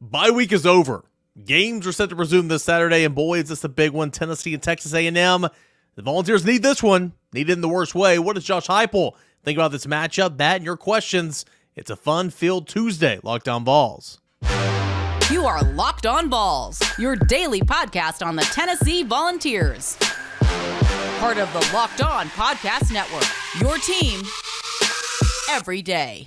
Bye week is over. Games are set to resume this Saturday, and boy, is this a big one. Tennessee and Texas A&M. The Volunteers need this one. Need it in the worst way. What does Josh Heupel think about this matchup? That and your questions. It's a fun field Tuesday. Locked on Vols. You are Locked On Vols, your daily podcast on the Tennessee Volunteers. Part of the Locked On Podcast Network. Your team every day.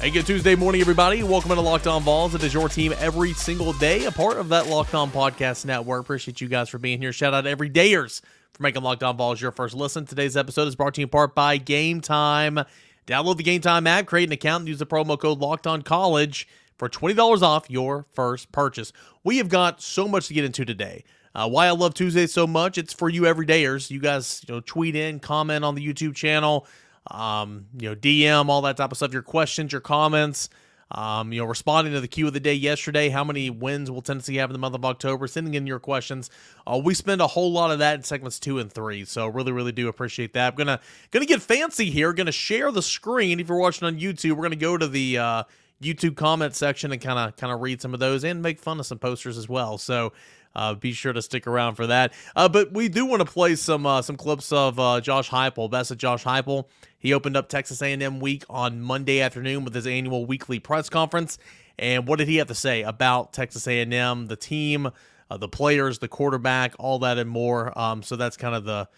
Hey, good Tuesday morning, everybody. Welcome to Locked On Vols. It is your team every single day, a part of that Locked On Podcast Network. Appreciate you guys for being here. Shout out to everydayers for making Locked On Vols your first listen. Today's episode is brought to you in part by Game Time. Download the Game Time app, create an account, and use the promo code Locked On College for $20 off your first purchase. We have got so much to get into today. Uh, why I love Tuesday so much, it's for you everydayers. You guys, you know, tweet in, comment on the YouTube channel um, you know, DM, all that type of stuff, your questions, your comments, um, you know, responding to the Q of the day yesterday. How many wins will Tennessee have in the month of October? Sending in your questions. Uh, we spend a whole lot of that in segments two and three. So really, really do appreciate that. I'm gonna gonna get fancy here. Gonna share the screen. If you're watching on YouTube, we're gonna go to the uh, YouTube comment section and kind of kind of read some of those and make fun of some posters as well. So uh, be sure to stick around for that. Uh, but we do want to play some uh, some clips of uh, Josh Heupel. Best of Josh Heupel. He opened up Texas A&M week on Monday afternoon with his annual weekly press conference. And what did he have to say about Texas A&M, the team, uh, the players, the quarterback, all that and more? Um, so that's kind of the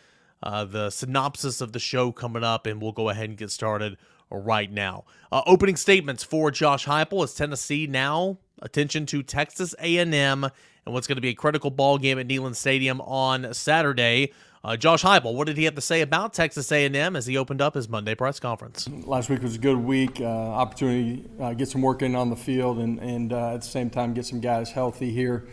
uh, the synopsis of the show coming up, and we'll go ahead and get started right now. Opening statements for Josh Heupel is Tennessee now attention to Texas A&M and what's going to be a critical ball game at Neyland Stadium on Saturday. Uh, Josh Heupel, what did he have to say about Texas A&M as he opened up his Monday press conference? Last week was a good week. Uh, opportunity uh, get some work in on the field, and, and uh, at the same time get some guys healthy here.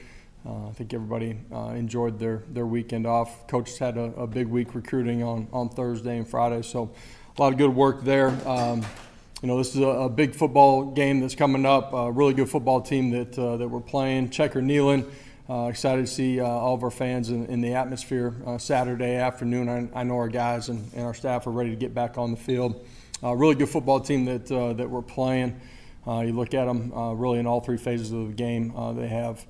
Uh, I think everybody uh, enjoyed their, their weekend off. Coaches had a, a, big week recruiting on, on Thursday and Friday, so a lot of good work there. Um, you know, this is a, a, big football game that's coming up. A really good football team that uh, that we're playing. Checker Neyland. Uh, excited to see uh, all of our fans in, in the atmosphere uh, Saturday afternoon. I, I, know our guys and, and, our staff are ready to get back on the field. Uh, really good football team that uh, that we're playing. you look at them really in all three phases of the game. they have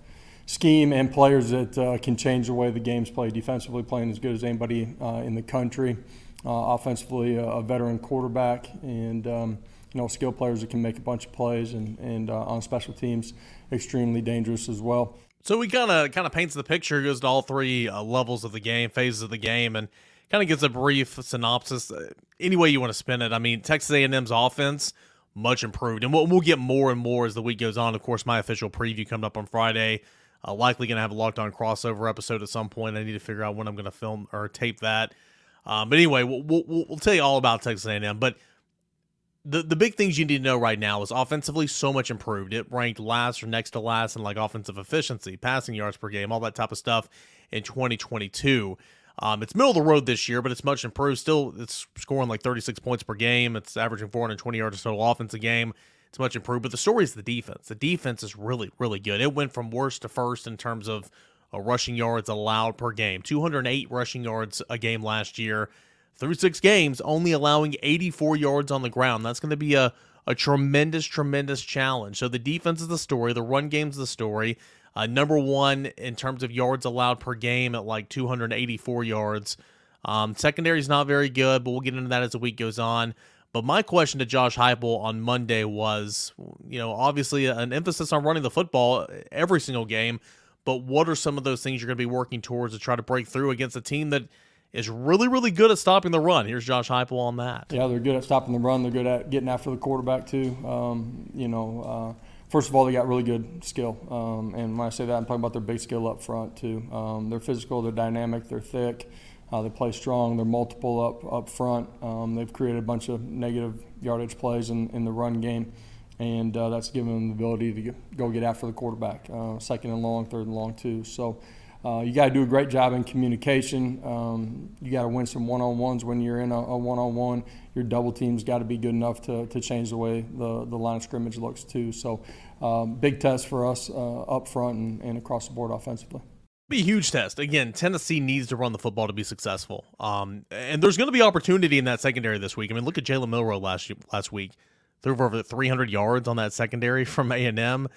scheme and players that can change the way the game's played. Defensively, playing as good as anybody in the country. offensively, a, a, veteran quarterback and. Um, you know, skilled players that can make a bunch of plays, and, and uh, on special teams, extremely dangerous as well. So we kind of kind of paints the picture, goes to all three uh, levels of the game, phases of the game, and kind of gives a brief synopsis. Uh, any way you want to spin it. I mean, Texas A&M's offense much improved, and we'll, we'll get more and more as the week goes on. Of course, my official preview coming up on Friday. Uh, likely going to have a locked on crossover episode at some point. I need to figure out when I'm going to film or tape that. Um, but anyway, we'll, we'll, we'll tell you all about Texas A&M. But the the big things you need to know right now is offensively so much improved. It ranked last or next to last in like offensive efficiency, passing yards per game, all that type of stuff in 2022. Um, it's middle of the road this year, but it's much improved. Still, it's scoring like 36 points per game. It's averaging 420 yards total offense a game. It's much improved. But the story is the defense. The defense is really, really good. It went from worst to first in terms of uh, rushing yards allowed per game. 208 rushing yards a game last year through six games, only allowing 84 yards on the ground. That's going to be a, a tremendous, tremendous challenge. So the defense is the story, the run game's the story. Uh, number one in terms of yards allowed per game at like 284 yards. Um, secondary is not very good, but we'll get into that as the week goes on. But my question to Josh Heupel on Monday was, you know, obviously an emphasis on running the football every single game, but what are some of those things you're going to be working towards to try to break through against a team that – is really, really good at stopping the run. Here's Josh Heupel on that. Yeah, they're good at stopping the run. They're good at getting after the quarterback too. Um, you know, uh, first of all, they got really good skill, um, and when I say that, I'm talking about their big skill up front too. Um, they're physical, they're dynamic, they're thick. Uh, they play strong. They're multiple up up front. Um, they've created a bunch of negative yardage plays in, in the run game, and uh, that's given them the ability to go get after the quarterback, uh, second and long, third and long too. So uh, you got to do a great job in communication. Um, you got to win some one-on-ones when you're in a, one-on-one. Your double team's got to be good enough to, to change the way the, the line of scrimmage looks too. So um, big test for us uh, up front and, and across the board offensively. Be a huge test. Again, Tennessee needs to run the football to be successful. Um, and there's going to be opportunity in that secondary this week. I mean, look at Jalen Milroe last last week, threw for over 300 yards on that secondary from A and M.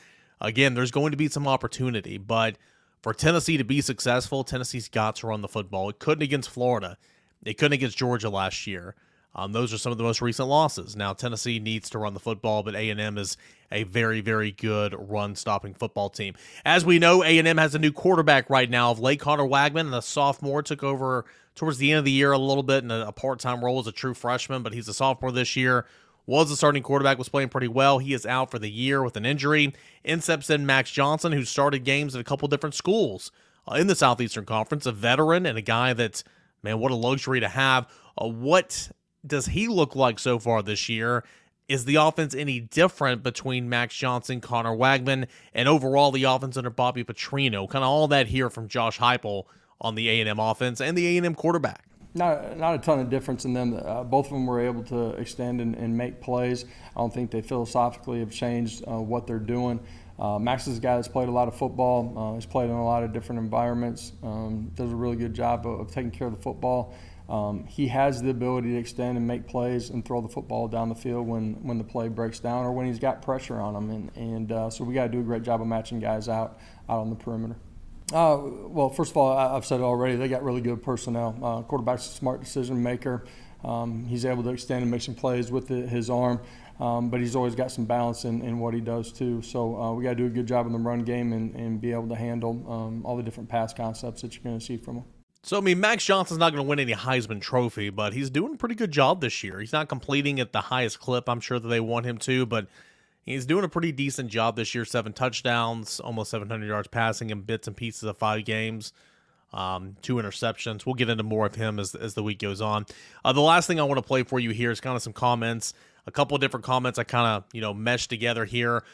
Again, there's going to be some opportunity, but for Tennessee to be successful, Tennessee's got to run the football. It couldn't against Florida. It couldn't against Georgia last year. Um, those are some of the most recent losses. Now Tennessee needs to run the football, but A and M is a very, very good run-stopping football team. As we know, A and M has a new quarterback right now of Lake Connor Weigman, and the sophomore took over towards the end of the year a little bit in a, a part-time role as a true freshman, but he's a sophomore this year. Was the starting quarterback, was playing pretty well. He is out for the year with an injury. In steps in Max Johnson, who started games at a couple different schools uh, in the Southeastern Conference, a veteran and a guy that, man, what a luxury to have. Uh, what does he look like so far this year? Is the offense any different between Max Johnson, Connor Weigman, and overall the offense under Bobby Petrino? Kind of all that here from Josh Heupel on the A&M offense and the A&M quarterback. Not, not a ton of difference in them. Uh, both of them were able to extend and, and, make plays. I don't think they philosophically have changed uh, what they're doing. Uh, Max is a guy that's played a lot of football. Uh, he's played in a lot of different environments. Um, does a really good job of, of taking care of the football. Um, he has the ability to extend and make plays and throw the football down the field when, when the play breaks down or when he's got pressure on him. And, and uh, so we got to do a great job of matching guys out out on the perimeter. Uh, well, first of all, I, have said it already. They got really good personnel. Uh, quarterback's a smart decision maker. Um, he's able to extend and make some plays with the, his arm, um, but he's always got some balance in, in what he does too. So uh, we got to do a good job in the run game and, and be able to handle um, all the different pass concepts that you're going to see from him. So, I mean, Max Johnson's not going to win any Heisman Trophy, but he's doing a pretty good job this year. He's not completing at the highest clip I'm sure that they want him to, but he's doing a pretty decent job this year. Seven touchdowns, almost 700 yards passing in bits and pieces of five games, um, two interceptions. We'll get into more of him as, as the week goes on. Uh, the last thing I want to play for you here is kind of some comments, a couple of different comments I kind of, you know, meshed together here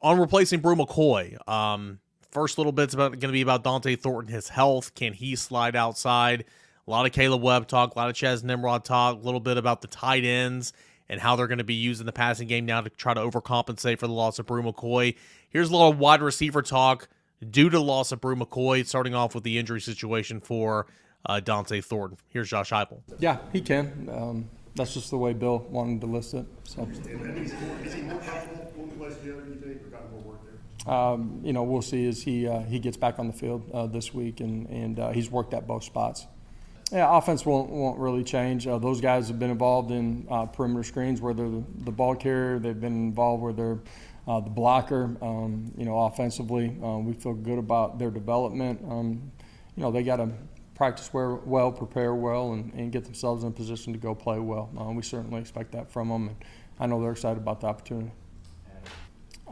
on replacing Bru McCoy. Um, First little bit's about going to be about Dont'e Thornton, his health. Can he slide outside? A lot of Kaleb Webb talk, a lot of Chas Nimrod talk, a little bit about the tight ends and how they're going to be using the passing game now to try to overcompensate for the loss of Bru McCoy. Here's a little wide receiver talk due to the loss of Bru McCoy, starting off with the injury situation for uh, Dont'e Thornton. Here's Josh Heupel. Yeah, he can. Um, that's just the way Bill wanted to list it. So. Um, you know, we'll see as he uh, he gets back on the field uh, this week, and and uh, he's worked at both spots. Yeah, offense won't won't really change. Uh, those guys have been involved in uh, perimeter screens where they're the, the, ball carrier. They've been involved where they're uh, the blocker. Um, you know, offensively, we feel good about their development. Um, you know, they got to practice well, prepare well, and, and, get themselves in a position to go play well. we certainly expect that from them, and I know they're excited about the opportunity.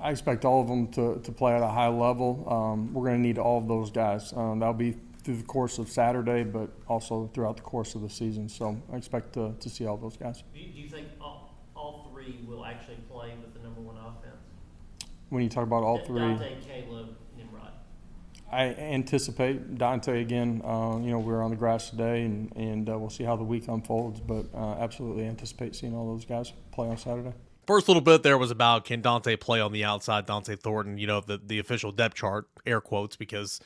I expect all of them to, to play at a high level. Um, we're going to need all of those guys. Um, that'll be through the course of Saturday, but also throughout the course of the season. So I expect to, to see all those guys. Do you, do you think all, all, three will actually play with the number one offense? When you talk about all three, Dont'e, Kaleb, Nimrod. I anticipate Dont'e again. Uh, you know, we are on the grass today, and, and uh, we'll see how the week unfolds. But uh, absolutely anticipate seeing all those guys play on Saturday first little bit there was about can Dont'e play on the outside, Dont'e Thornton, you know, the, the official depth chart, air quotes, because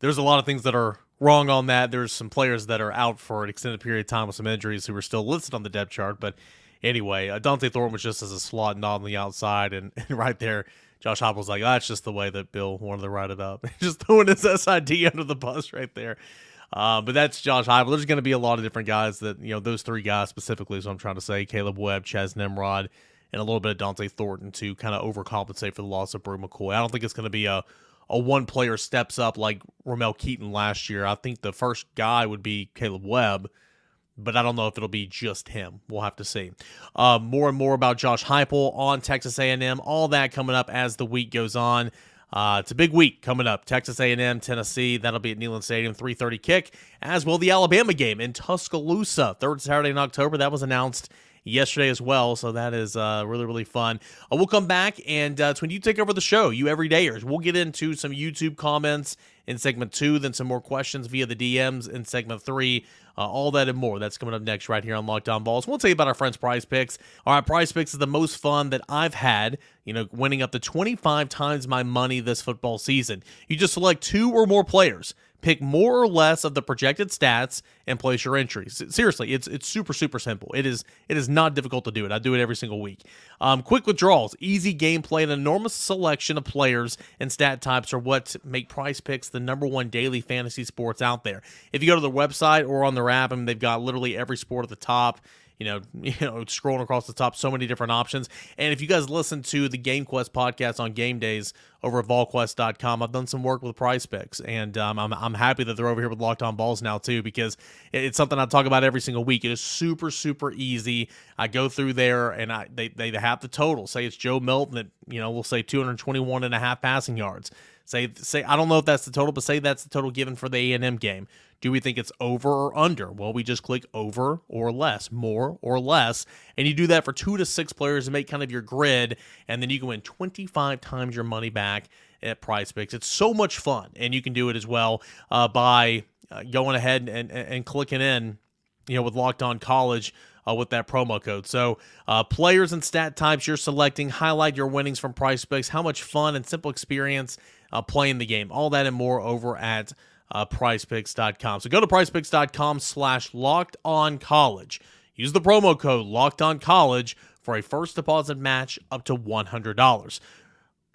there's a lot of things that are wrong on that. There's some players that are out for an extended period of time with some injuries who are still listed on the depth chart. But anyway, uh, Dont'e Thornton was just as a slot and on the outside. And, and right there, Josh Hop was like, oh, that's just the way that Bill wanted to write it up. just throwing his SID under the bus right there. Uh, but that's Josh Heupel. There's going to be a lot of different guys that, you know, those three guys specifically, so I'm trying to say Kaleb Webb, Chas Nimrod, and a little bit of Dont'e Thornton to kind of overcompensate for the loss of Bru McCoy. I don't think it's going to be a a one player steps up like Ramel Keyton last year. I think the first guy would be Kaleb Webb, but I don't know if it'll be just him. We'll have to see. Uh, more and more about Josh Heupel on Texas A&M. All that coming up as the week goes on. Uh, it's a big week coming up. Texas A&M, Tennessee. That'll be at Neyland Stadium, 3:30 kick. As will the Alabama game in Tuscaloosa, third Saturday in October. That was announced yesterday as well. So that is uh, really, really fun. Uh, we'll come back and uh, it's when you take over the show, you everydayers. We'll get into some YouTube comments in segment two, then some more questions via the DMs in segment three. Uh, all that and more. That's coming up next right here on Locked On Vols. We'll tell you about our friends Prize Picks. All right, Prize Picks is the most fun that I've had, you know, winning up to 25 times my money this football season. You just select two or more players Pick more or less of the projected stats and place your entries. Seriously, it's it's super super simple. It is it is not difficult to do it. I do it every single week. Um, quick withdrawals, easy gameplay, an enormous selection of players and stat types are what make Prize Picks the number one daily fantasy sports out there. If you go to their website or on their app, I mean, they've got literally every sport at the top you know, you know, scrolling across the top, so many different options. And if you guys listen to the Game Quest podcast on game days over at volquest.com, I've done some work with Prize Picks, and um, I'm, I'm happy that they're over here with Locked On Vols now too because it's something I talk about every single week. It is super super easy. I go through there and I they they have the total. Say it's Joe Milton that you know we'll say 221 and a half passing yards. Say say I don't know if that's the total, but say that's the total given for the A and M game. Do we think it's over or under? Well, we just click over or less, more or less, and you do that for two to six players to make kind of your grid, and then you can win 25 times your money back at Prize Picks. It's so much fun, and you can do it as well uh, by uh, going ahead and, and, and clicking in, you know, with Locked On College. Uh, with that promo code. So, uh, players and stat types you're selecting, highlight your winnings from Prize Picks, how much fun and simple experience uh, playing the game. All that and more over at uh, prizepicks.com. So go to prizepicks.com slash locked on college. Use the promo code locked on college for a first deposit match up to $100.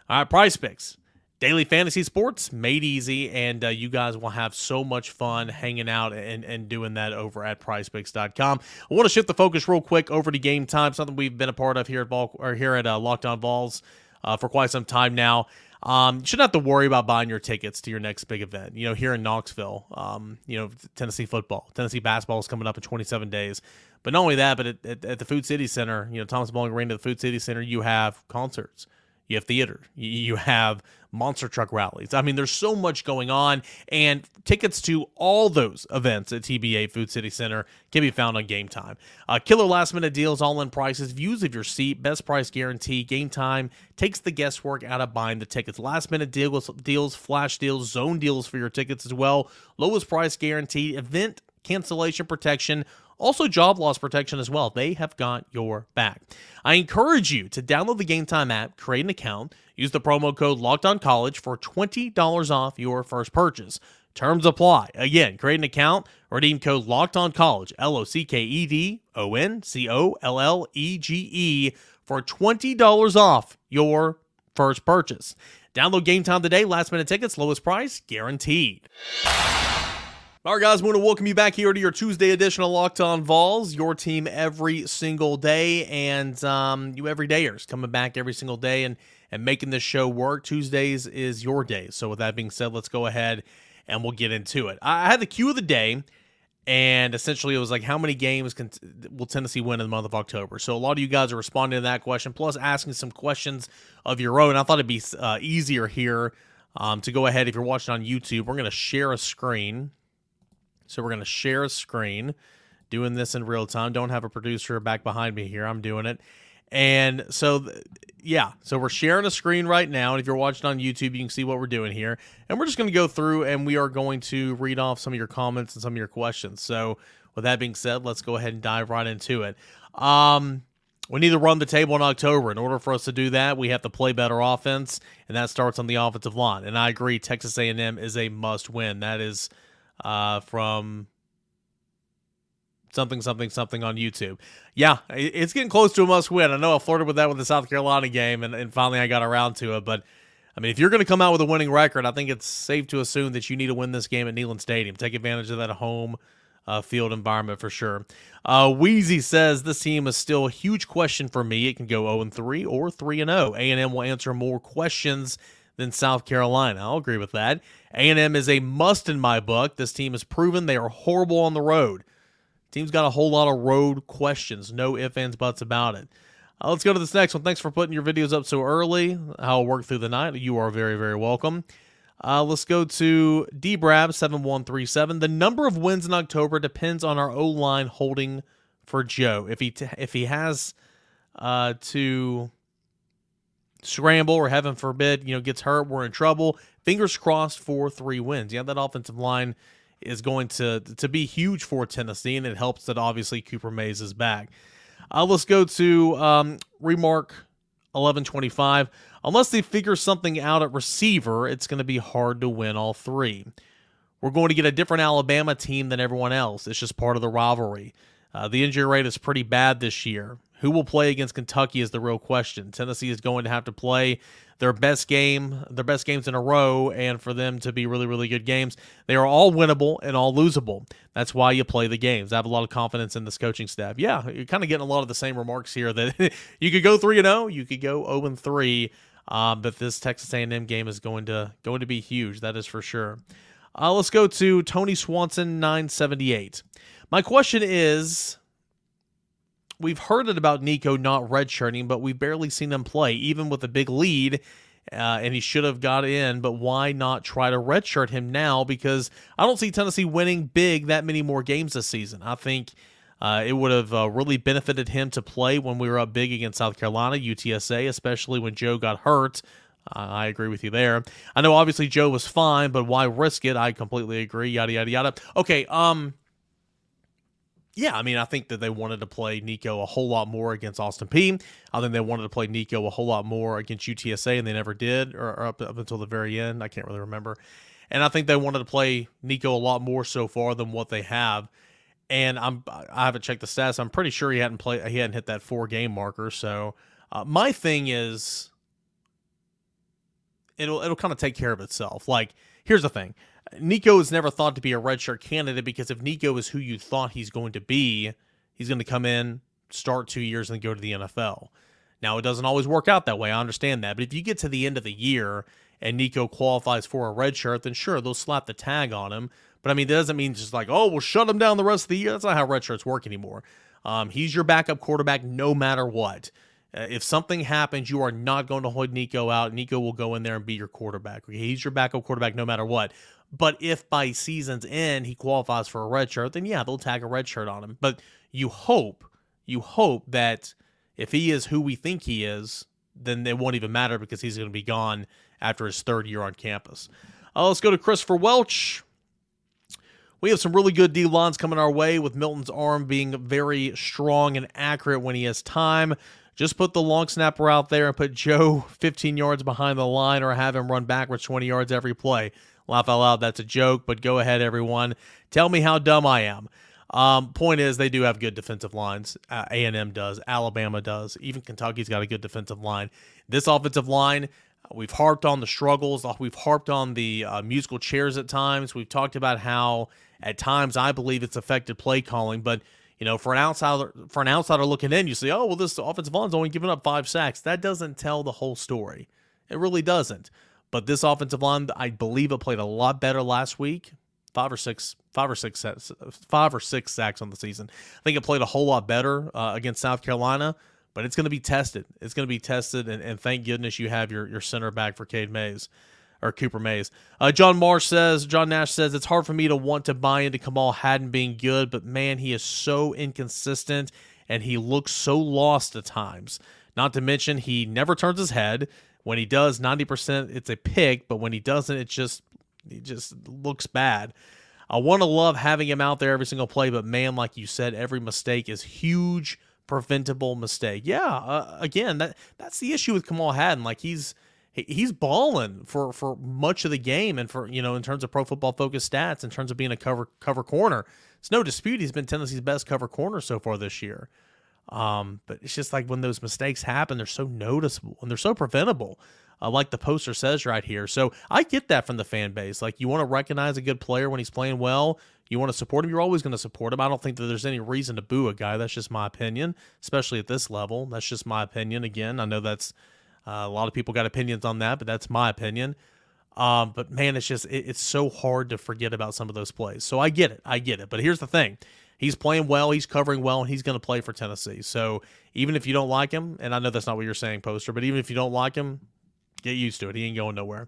All right, Prize Picks. Daily fantasy sports made easy, and uh, you guys will have so much fun hanging out and, and doing that over at prizepicks.com. I want to shift the focus real quick over to game time, something we've been a part of here at Vol- or here at uh, Locked On Vols uh, for quite some time now. Um, you shouldn't have to worry about buying your tickets to your next big event. You know, here in Knoxville, um, you know, Tennessee football, Tennessee basketball is coming up in 27 days. But not only that, but at, at, at the Food City Center, you know, Thompson-Boling Arena, the Food City Center, you have concerts you have theater, you have monster truck rallies. I mean, there's so much going on, and tickets to all those events at TBA Food City Center can be found on Game Time. Uh, killer last minute deals, all in prices, views of your seat, best price guarantee. Game Time takes the guesswork out of buying the tickets. Last minute deals, deals, flash deals, zone deals for your tickets as well. Lowest price guarantee, event cancellation protection also, job loss protection as well. They have got your back. I encourage you to download the Game Time app, create an account, use the promo code Locked On College for $20 off your first purchase. Terms apply. Again, create an account, redeem code Locked On College, L O C K E D O N C O L L E G E, for $20 off your first purchase. Download Game Time today. Last minute tickets, lowest price guaranteed. All right, guys, we want to welcome you back here to your Tuesday edition of Locked On Vols, your team every single day, and um, you everydayers coming back every single day and, and making this show work. Tuesdays is your day. So, with that being said, let's go ahead and we'll get into it. I had the cue of the day, and essentially it was like, how many games can, will Tennessee win in the month of October? So, a lot of you guys are responding to that question, plus asking some questions of your own. I thought it'd be uh, easier here um, to go ahead. If you're watching on YouTube, we're going to share a screen so we're going to share a screen, doing this in real time. Don't have a producer back behind me here. I'm doing it. And so, yeah, so we're sharing a screen right now. And if you're watching on YouTube, you can see what we're doing here. And we're just going to go through and we are going to read off some of your comments and some of your questions. So, with that being said, let's go ahead and dive right into it. Um, we need to run the table in October. In order for us to do that, we have to play better offense, and that starts on the offensive line. And I agree, Texas A&M is a must-win. That is uh, from something something something on YouTube. Yeah, it's getting close to a must win. I know I flirted with that with the South Carolina game, and, and finally I got around to it. But I mean, if you're going to come out with a winning record, I think it's safe to assume that you need to win this game at Neyland Stadium. Take advantage of that home uh, field environment for sure. Uh, Wheezy says this team is still a huge question for me. It can go 0 3 or 3 0. A&M will answer more questions than South Carolina. I'll agree with that. A&M is a must in my book. This team has proven they are horrible on the road. Team's got a whole lot of road questions. No ifs, ands, buts about it. Uh, let's go to this next one. Thanks for putting your videos up so early. I'll work through the night. You are very, very welcome. Uh, let's go to dbrab7137. The number of wins in October depends on our O line holding for Joe. If he t- if he has uh, to scramble or heaven forbid, you know, gets hurt, we're in trouble. Fingers crossed for three wins. Yeah, that offensive line is going to to be huge for Tennessee, and it helps that obviously Cooper Mays is back. Uh, let's go to um, remark 1125. Unless they figure something out at receiver, it's going to be hard to win all three. we're going to get a different Alabama team than everyone else. It's just part of the rivalry. Uh, the injury rate is pretty bad this year. Who will play against Kentucky is the real question. Tennessee is going to have to play their best game, their best games in a row, and for them to be really, really good games, they are all winnable and all losable. That's why you play the games. I have a lot of confidence in this coaching staff. Yeah, you're kind of getting a lot of the same remarks here that you could go three and zero, you could go zero and three, um, but this Texas A&M game is going to going to be huge. That is for sure. Uh, let's go to Tony Swanson, 978. My question is we've heard it about Nico not redshirting, but we've barely seen him play, even with a big lead. Uh, and he should have got in, but why not try to redshirt him now? Because I don't see Tennessee winning big that many more games this season. I think uh, it would have uh, really benefited him to play when we were up big against South Carolina, UTSA, especially when Joe got hurt. I agree with you there. I know obviously Joe was fine, but why risk it? I completely agree. Yada yada yada. Okay, um, yeah, I mean, I think that they wanted to play Nico a whole lot more against Austin Peay. I think they wanted to play Nico a whole lot more against UTSA, and they never did, or, or up, up until the very end. I can't really remember. And I think they wanted to play Nico a lot more so far than what they have. And I'm I haven't checked the stats. I'm pretty sure he hadn't played. He hadn't hit that four game marker. So uh, my thing is, it'll it'll kind of take care of itself. Like here's the thing Nico is never thought to be a redshirt candidate because if Nico is who you thought he's going to be, he's going to come in, start two years, and go to the NFL. Now, it doesn't always work out that way. I understand that. But if you get to the end of the year and Nico qualifies for a redshirt, then sure, they'll slap the tag on him. But I mean, that doesn't mean just like, oh, we'll shut him down the rest of the year. That's not how redshirts work anymore. Um, he's your backup quarterback no matter what. Uh, if something happens, you are not going to hold Nico out. Nico will go in there and be your quarterback. He's your backup quarterback no matter what. But if by season's end he qualifies for a red shirt, then yeah, they'll tag a red shirt on him. But you hope, you hope that if he is who we think he is, then it won't even matter because he's going to be gone after his third year on campus. Uh, let's go to Christopher Welch. We have some really good D lines coming our way with Milton's arm being very strong and accurate when he has time. Just put the long snapper out there and put Joe 15 yards behind the line or have him run backwards 20 yards every play. Laugh out loud, that's a joke, but go ahead, everyone. Tell me how dumb I am. Um, point is, they do have good defensive lines. Uh, A&M does. Alabama does. Even Kentucky's got a good defensive line. This offensive line, we've harped on the struggles. We've harped on the uh, musical chairs at times. We've talked about how at times I believe it's affected play calling, but you know, for an outsider for an outsider looking in, you say, "Oh, well, this offensive line's only giving up five sacks." That doesn't tell the whole story. It really doesn't. But this offensive line, I believe it played a lot better last week. Five or six, five or six, five or six sacks on the season. I think it played a whole lot better uh, against South Carolina. But it's going to be tested. It's going to be tested, and, and thank goodness you have your your center back for Cade Mays or Cooper Mays. Uh, John Marsh says, John Nash says, it's hard for me to want to buy into Kamal Hadden being good, but man, he is so inconsistent and he looks so lost at times. Not to mention, he never turns his head. When he does, 90% it's a pick, but when he doesn't, it just it just looks bad. I want to love having him out there every single play, but man, like you said, every mistake is huge preventable mistake. Yeah, uh, again, that that's the issue with Kamal Hadden. Like he's he's balling for for much of the game, and for you know in terms of Pro Football Focus stats, in terms of being a cover cover corner, it's no dispute he's been Tennessee's best cover corner so far this year. Um, but it's just like when those mistakes happen, they're so noticeable and they're so preventable. Uh, like the poster says right here. So I get that from the fan base. Like you want to recognize a good player when he's playing well. You want to support him. You're always going to support him. I don't think that there's any reason to boo a guy. That's just my opinion, especially at this level. That's just my opinion. Again, I know that's uh, a lot of people got opinions on that, but that's my opinion. Um, but man, it's just it, it's so hard to forget about some of those plays. So I get it. I get it. But here's the thing he's playing well, he's covering well, and he's going to play for Tennessee. So even if you don't like him, and I know that's not what you're saying, poster, but even if you don't like him, get used to it. He ain't going nowhere.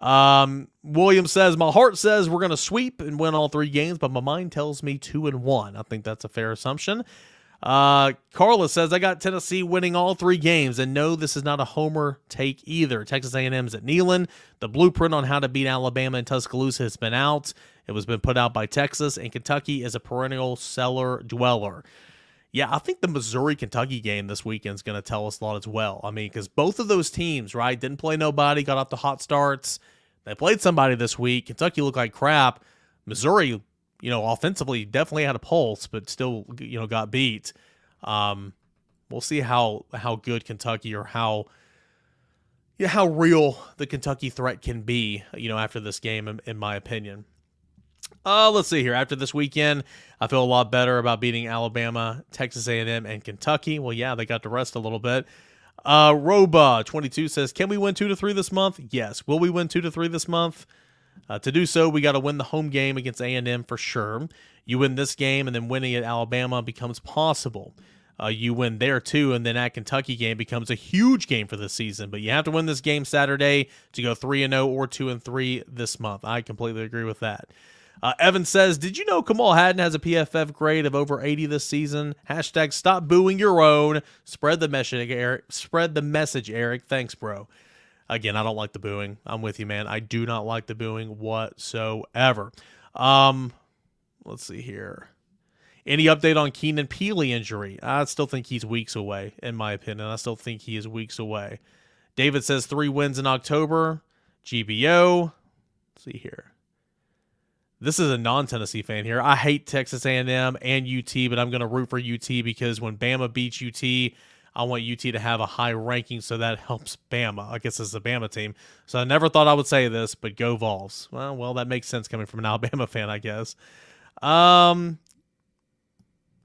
Um, William says, My heart says we're going to sweep and win all three games, but my mind tells me two and one. I think that's a fair assumption. Uh, Carla says I got Tennessee winning all three games, and no, this is not a homer take either. Texas A&M's at Neyland. The blueprint on how to beat Alabama and Tuscaloosa has been out. It was been put out by Texas, and Kentucky is a perennial cellar dweller. Yeah, I think the Missouri Kentucky game this weekend is going to tell us a lot as well. I mean, because both of those teams, right, didn't play nobody, got off the hot starts. They played somebody this week. Kentucky looked like crap. Missouri, you know, offensively definitely had a pulse, but still, you know, got beat. Um, we'll see how how good Kentucky or how yeah, how real the Kentucky threat can be, you know, after this game, in, in my opinion. Uh, let's see here. After this weekend, I feel a lot better about beating Alabama, Texas A&M, and Kentucky. Well, yeah, they got to rest a little bit. Uh, Roba twenty two says, "Can we win two to three this month? Yes. Will we win two to three this month? Uh, to do so, we got to win the home game against A&M for sure. You win this game, and then winning at Alabama becomes possible. Uh, you win there too, and then that Kentucky game becomes a huge game for the season. But you have to win this game Saturday to go three and zero or two and three this month. I completely agree with that. Uh, Evan says, "Did you know Kamal Hadden has a PFF grade of over 80 this season?" Hashtag Stop booing your own. Spread the message, Eric. Spread the message, Eric. Thanks, bro. Again, I don't like the booing. I'm with you, man. I do not like the booing whatsoever. Um, let's see here. Any update on Keenan Pili injury? I still think he's weeks away, in my opinion. I still think he is weeks away. David says three wins in October. GBO. Let's see here. This is a non-Tennessee fan here. I hate Texas A&M and UT, but I'm going to root for UT because when Bama beats UT, I want UT to have a high ranking, so that helps Bama. I guess it's a Bama team. So I never thought I would say this, but go Vols. Well, well, that makes sense coming from an Alabama fan, I guess. Um,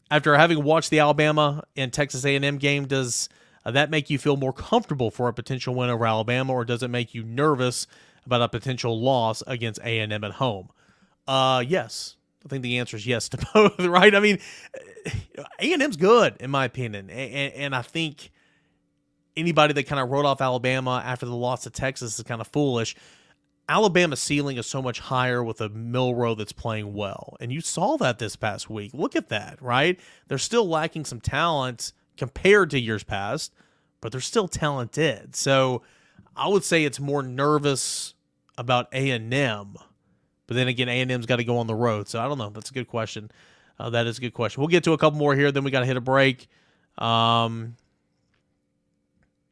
after having watched the Alabama and Texas A&M game, does uh, that make you feel more comfortable for a potential win over Alabama, or does it make you nervous about a potential loss against A&M at home? Uh, yes. I think the answer is yes to both, right? I mean, eh, A&M's good in my opinion, and, and I think anybody that kind of wrote off Alabama after the loss to Texas is kind of foolish. Alabama's ceiling is so much higher with a Milroe that's playing well. And you saw that this past week. Look at that, right? They're still lacking some talent compared to years past, but they're still talented. So I would say it's more nervous about A&M. But then again, A&M's got to go on the road. So I don't know. That's a good question. Uh, that is a good question. We'll get to a couple more here. Then we got to hit a break. Um,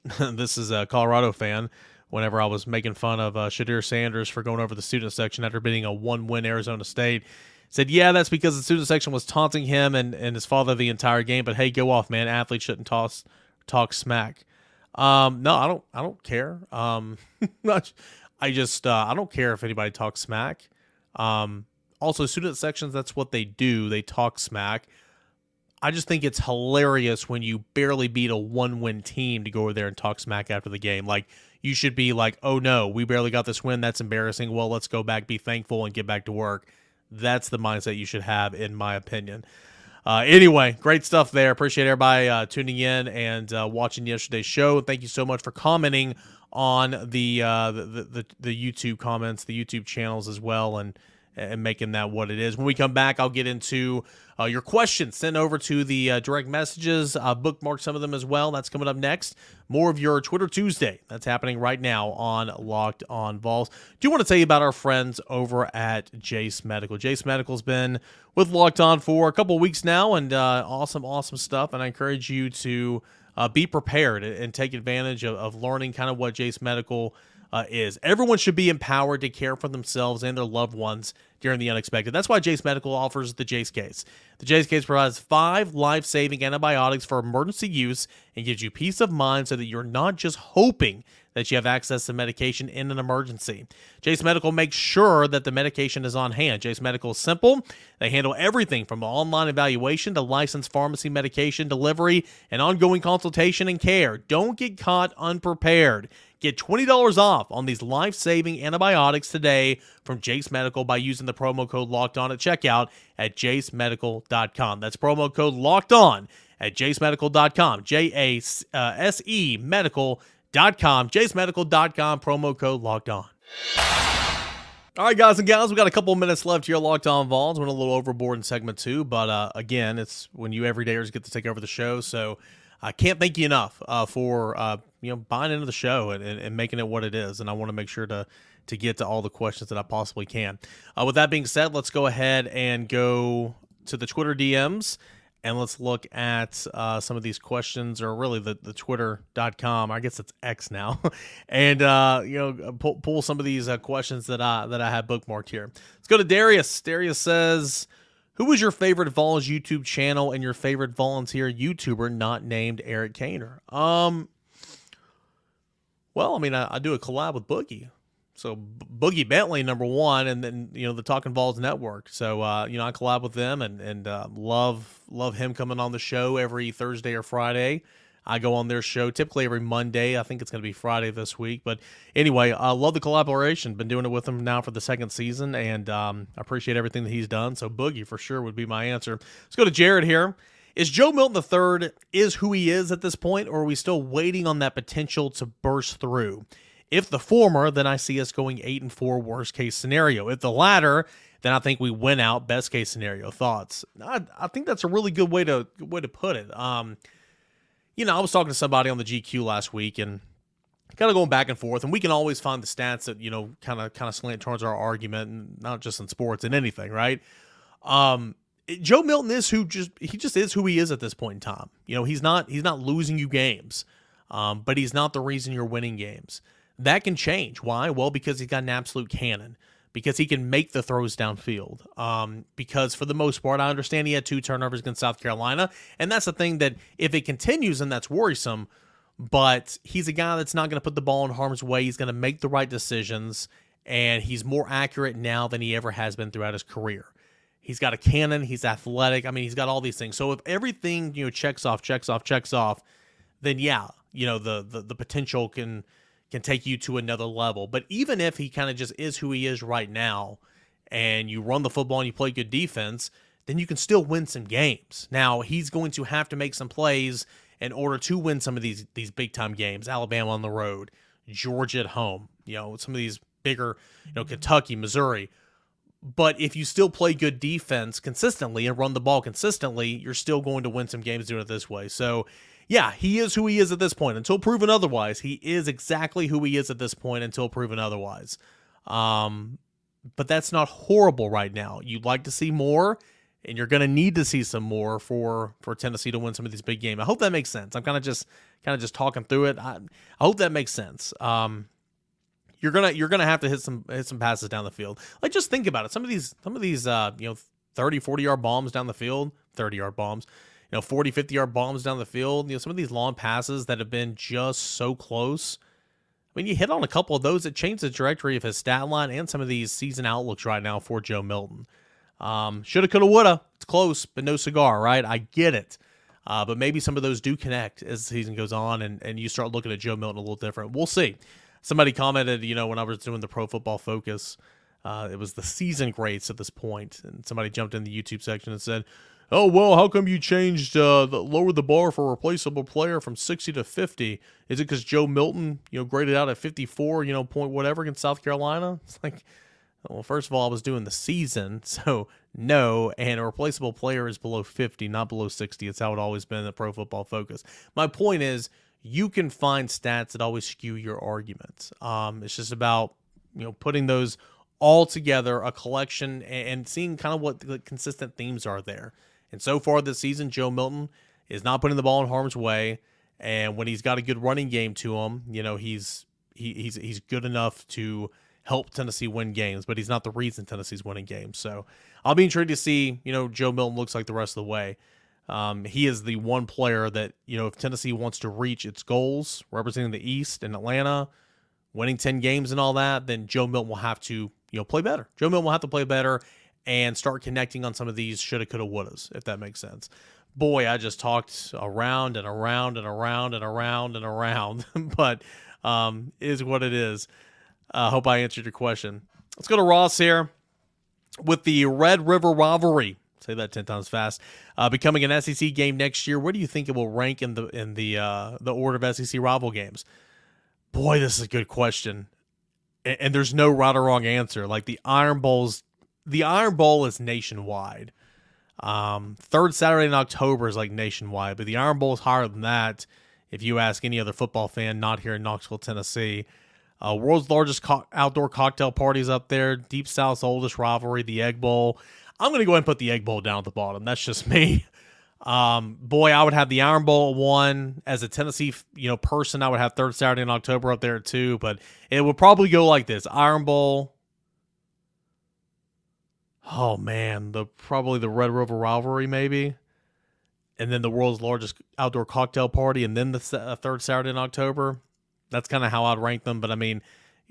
this is a Colorado fan whenever I was making fun of uh, Shedeur Sanders for going over the student section after beating a one win Arizona State. Said, yeah, that's because the student section was taunting him and, and his father the entire game. But hey, go off, man. Athletes shouldn't toss talk smack. Um, no, I don't. I don't care. Um, I just uh, I don't care if anybody talks smack. Um, also, student sections that's what they do. They talk smack. I just think it's hilarious when you barely beat a one win team to go over there and talk smack after the game. Like you should be like, oh no, we barely got this win. That's embarrassing. Well, let's go back, be thankful, and get back to work. That's the mindset you should have, in my opinion. Uh, anyway, great stuff there. Appreciate everybody uh, tuning in and uh, watching yesterday's show. Thank you so much for commenting on the, uh, the, the the YouTube comments, the YouTube channels as well, and and making that what it is. When we come back, I'll get into uh, your questions. Send over to the uh, direct messages. Uh, bookmark some of them as well. That's coming up next. More of your Twitter Tuesday. That's happening right now on Locked On Vols. Do you want to tell you about our friends over at Jase Medical. Jase Medical's been with Locked On for a couple weeks now, and uh, awesome, awesome stuff. And I encourage you to uh, be prepared and take advantage of, of learning kind of what Jase Medical uh, is. Everyone should be empowered to care for themselves and their loved ones during the unexpected. That's why Jase Medical offers the Jase case. The Jase case provides five life saving antibiotics for emergency use and gives you peace of mind so that you're not just hoping that you have access to medication in an emergency. Jase Medical makes sure that the medication is on hand. Jase Medical is simple. They handle everything from online evaluation to licensed pharmacy medication delivery and ongoing consultation and care. Don't get caught unprepared. Get $20 off on these life saving antibiotics today from Jase Medical by using the promo code locked on at checkout at jasemedical.com. That's promo code locked on at jasemedical.com. J A S E medical.com. Jasemedical.com, promo code locked on. All right, guys and gals, we got a couple minutes left here. Locked on Vols. Went a little overboard in segment two, but uh, again, it's when you everydayers get to take over the show. So I can't thank you enough uh, for uh, you know buying into the show and, and, and, making it what it is. And I want to make sure to to get to all the questions that I possibly can. Uh, with that being said, let's go ahead and go to the Twitter DMs and let's look at uh, some of these questions, or really the, the twitter.com. I guess it's X now. and, uh, you know, pull, pull some of these uh, questions that I, that I have bookmarked here. Let's go to Darius. Darius says, who was your favorite Vols YouTube channel and your favorite volunteer YouTuber not named Eric Cainer? Um, well, I mean, I, I do a collab with Boogie. So Boogie Bentley number one, and then you know the Talking Vols Network. So uh, you know I collab with them and and uh, love love him coming on the show every Thursday or Friday. I go on their show typically every Monday. I think it's going to be Friday this week, but anyway, I love the collaboration. Been doing it with him now for the second season, and um, I appreciate everything that he's done. So Boogie for sure would be my answer. Let's go to Jared here. Is Joe Milton III is who he is at this point, or are we still waiting on that potential to burst through? If the former, then I see us going eight and four, worst case scenario. If the latter, then I think we win out, best case scenario. Thoughts? I, I think that's a really good way to way to put it. Um, you know, I was talking to somebody on the GQ last week and kind of going back and forth, and we can always find the stats that you know kind of kind of slant towards our argument, and not just in sports and anything, right? Um, Joe Milton is who just he just is who he is at this point in time. You know, he's not he's not losing you games, um, but he's not the reason you're winning games. That can change. Why? Well, because he's got an absolute cannon. Because he can make the throws downfield. Um, because for the most part, I understand he had two turnovers against South Carolina, and that's the thing that if it continues, and that's worrisome. But he's a guy that's not going to put the ball in harm's way. He's going to make the right decisions, and he's more accurate now than he ever has been throughout his career. He's got a cannon. He's athletic. I mean, he's got all these things. So if everything you know checks off, checks off, checks off, then yeah, you know the the, the potential can can take you to another level. But even if he kind of just is who he is right now, and you run the football and you play good defense, then you can still win some games. Now he's going to have to make some plays in order to win some of these these big time games. Alabama on the road, Georgia at home. You know some of these bigger, you know mm-hmm. Kentucky, Missouri. But if you still play good defense consistently and run the ball consistently, you're still going to win some games doing it this way. So yeah, he is who he is at this point. Until proven otherwise, he is exactly who he is at this point until proven otherwise. Um, but that's not horrible right now. You'd like to see more, and you're going to need to see some more for for Tennessee to win some of these big games. I hope that makes sense. I'm kind of just kind of just talking through it. I, I hope that makes sense. Um, you're gonna you're gonna have to hit some hit some passes down the field. Like just think about it. Some of these some of these uh, you know 30 40 yard bombs down the field, 30 yard bombs you know 40 50 yard bombs down the field you know some of these long passes that have been just so close I mean, you hit on a couple of those that changed the trajectory of his stat line and some of these season outlooks right now for Joe Milton. Um, shoulda, coulda, woulda. It's close, but no cigar, right? I get it. Uh, but maybe some of those do connect as the season goes on and, and you start looking at Joe Milton a little different. We'll see. Somebody commented, you know, when I was doing the Pro Football Focus, uh, it was the season grades at this point, and somebody jumped in the YouTube section and said, oh well how come you changed uh the, lowered the bar for a replaceable player from 60 to 50 is it because joe milton you know graded out at 54 you know point whatever against south carolina? It's like well first of all i was doing the season so no and a replaceable player is below 50 not below 60 it's how it always been in the pro football focus. My point is you can find stats that always skew your arguments um it's just about you know putting those all together a collection and seeing kind of what the consistent themes are there and so far this season, Joe Milton is not putting the ball in harm's way. And when he's got a good running game to him, you know, he's he, he's he's good enough to help Tennessee win games, but he's not the reason Tennessee's winning games. So I'll be intrigued to see, you know, Joe Milton looks like the rest of the way. Um, he is the one player that, you know, if Tennessee wants to reach its goals, representing the East and Atlanta, winning 10 games and all that, then Joe Milton will have to, you know, play better. Joe Milton will have to play better and start connecting on some of these shoulda, coulda, wouldas, if that makes sense. Boy, I just talked around and around and around and around and around, but um, is what it is. I uh, hope I answered your question. Let's go to Ross here with the Red River rivalry. Say that ten times fast. Uh, becoming an SEC game next year. Where do you think it will rank in the in the uh, the order of SEC rival games? Boy, this is a good question, and, and there's no right or wrong answer. Like the Iron Bowl's the Iron Bowl is nationwide. Um, third Saturday in October is like nationwide, but the Iron Bowl is higher than that. If you ask any other football fan not here in Knoxville, Tennessee, uh, world's largest co- outdoor cocktail parties up there. Deep South's oldest rivalry, the Egg Bowl. I'm going to go ahead and put the Egg Bowl down at the bottom. That's just me. Um, boy, I would have the Iron Bowl one. As a Tennessee, you know, person, I would have third Saturday in October up there too. But it would probably go like this: Iron Bowl. Oh man, the probably the Red River rivalry maybe, and then the world's largest outdoor cocktail party, and then the uh, third Saturday in October. That's kind of how I'd rank them. But I mean,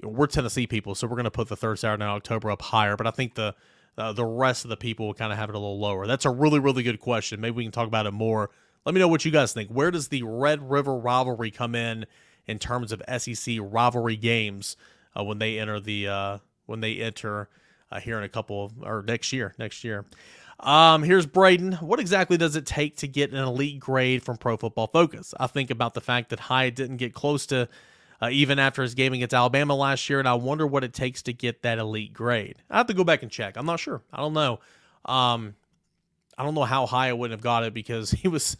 we're Tennessee people, so we're going to put the third Saturday in October up higher. But I think the uh, the rest of the people will kind of have it a little lower. That's a really really good question. Maybe we can talk about it more. Let me know what you guys think. Where does the Red River rivalry come in in terms of SEC rivalry games uh, when they enter the uh, when they enter uh, here in a couple of, or next year next year. Um, here's Braden. What exactly does it take to get an elite grade from Pro Football Focus? I think about the fact that Hyatt didn't get close to uh, even after his game against Alabama last year, and I wonder what it takes to get that elite grade. I have to go back and check. I'm not sure. I don't know. Um, I don't know how high I wouldn't have got it because he was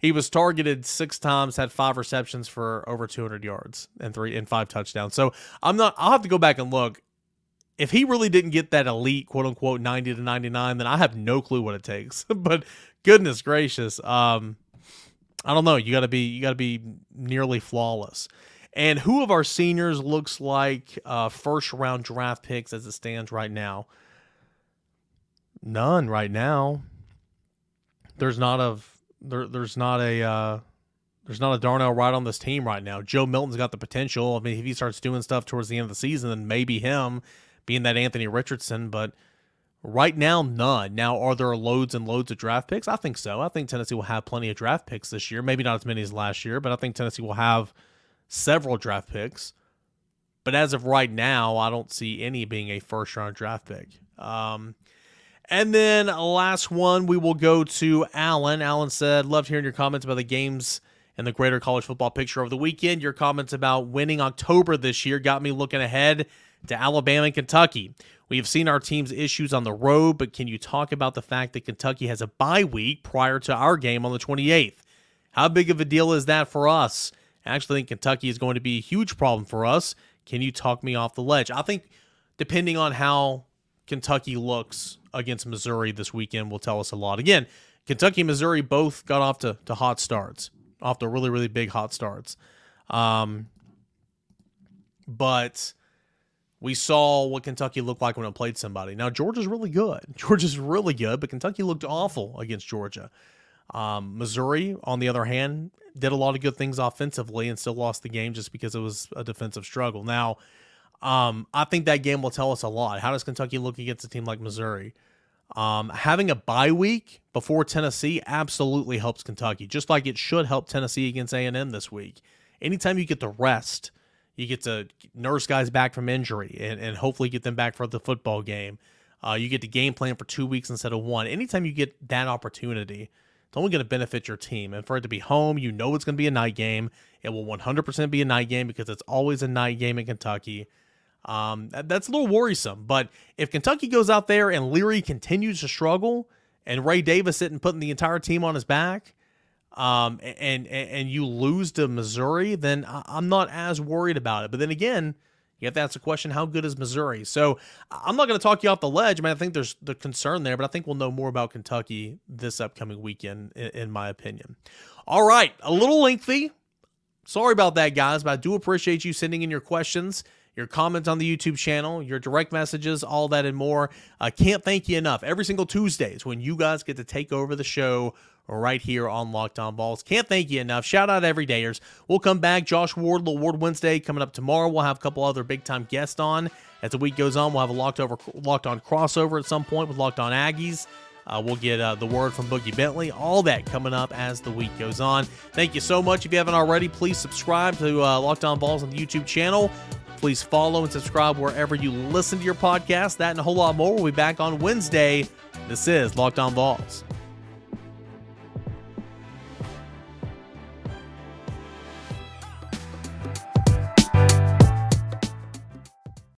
he was targeted six times, had five receptions for over 200 yards and three and five touchdowns. So I'm not. I'll have to go back and look. If he really didn't get that elite quote unquote 90 to 99, then I have no clue what it takes. but goodness gracious, um, I don't know. You got to be you got to be nearly flawless. And who of our seniors looks like uh, first round draft picks as it stands right now? None right now. There's not a there, there's not a uh, there's not a Darnell Wright on this team right now. Joe Milton's got the potential. I mean, if he starts doing stuff towards the end of the season, then maybe him being that Anthony Richardson. But right now, none. Now, are there loads and loads of draft picks? I think so. I think Tennessee will have plenty of draft picks this year. Maybe not as many as last year, but I think Tennessee will have several draft picks. But as of right now, I don't see any being a first round draft pick. Um, and then last one, we will go to Alan. Alan said, Loved hearing your comments about the games and the greater college football picture over the weekend. Your comments about winning October this year got me looking ahead to Alabama and Kentucky. We have seen our team's issues on the road, but can you talk about the fact that Kentucky has a bye week prior to our game on the 28th? How big of a deal is that for us? I actually think Kentucky is going to be a huge problem for us. Can you talk me off the ledge? I think depending on how Kentucky looks against Missouri this weekend will tell us a lot. Again, Kentucky and Missouri both got off to, to hot starts, off to really, really big hot starts. Um, but we saw what Kentucky looked like when it played somebody. Now, Georgia's really good. Georgia's really good, but Kentucky looked awful against Georgia. Um, Missouri, on the other hand, did a lot of good things offensively and still lost the game just because it was a defensive struggle. Now, um, I think that game will tell us a lot. How does Kentucky look against a team like Missouri? Um, having a bye week before Tennessee absolutely helps Kentucky, just like it should help Tennessee against A&M this week. Anytime you get the rest, you get to nurse guys back from injury and, and hopefully get them back for the football game. Uh, you get to game plan for two weeks instead of one. Anytime you get that opportunity, it's only going to benefit your team. And for it to be home, you know it's going to be a night game. It will 100% be a night game because it's always a night game in Kentucky. Um, that's a little worrisome. But if Kentucky goes out there and Leary continues to struggle, and Ray Davis isn't putting the entire team on his back, um, and, and and you lose to Missouri, then I'm not as worried about it. But then again, you have to ask the question: How good is Missouri? So I'm not going to talk you off the ledge. I mean, I think there's the concern there, but I think we'll know more about Kentucky this upcoming weekend, in, in my opinion. All right, a little lengthy. Sorry about that, guys, but I do appreciate you sending in your questions your comments on the YouTube channel, your direct messages, all that and more. I can't thank you enough. Every single Tuesday is when you guys get to take over the show right here on Locked On Vols. Can't thank you enough. Shout out everydayers. We'll come back. Josh Wardle Award Wednesday coming up tomorrow. We'll have a couple other big time guests on. As the week goes on, we'll have a locked over locked on crossover at some point with Locked On Aggies. Uh, we'll get uh, the word from Boogie Bentley. All that coming up as the week goes on. Thank you so much. If you haven't already, please subscribe to uh, Locked On Vols on the YouTube channel. Please follow and subscribe wherever you listen to your podcast. That and a whole lot more. We'll be back on Wednesday. This is Locked On Vols.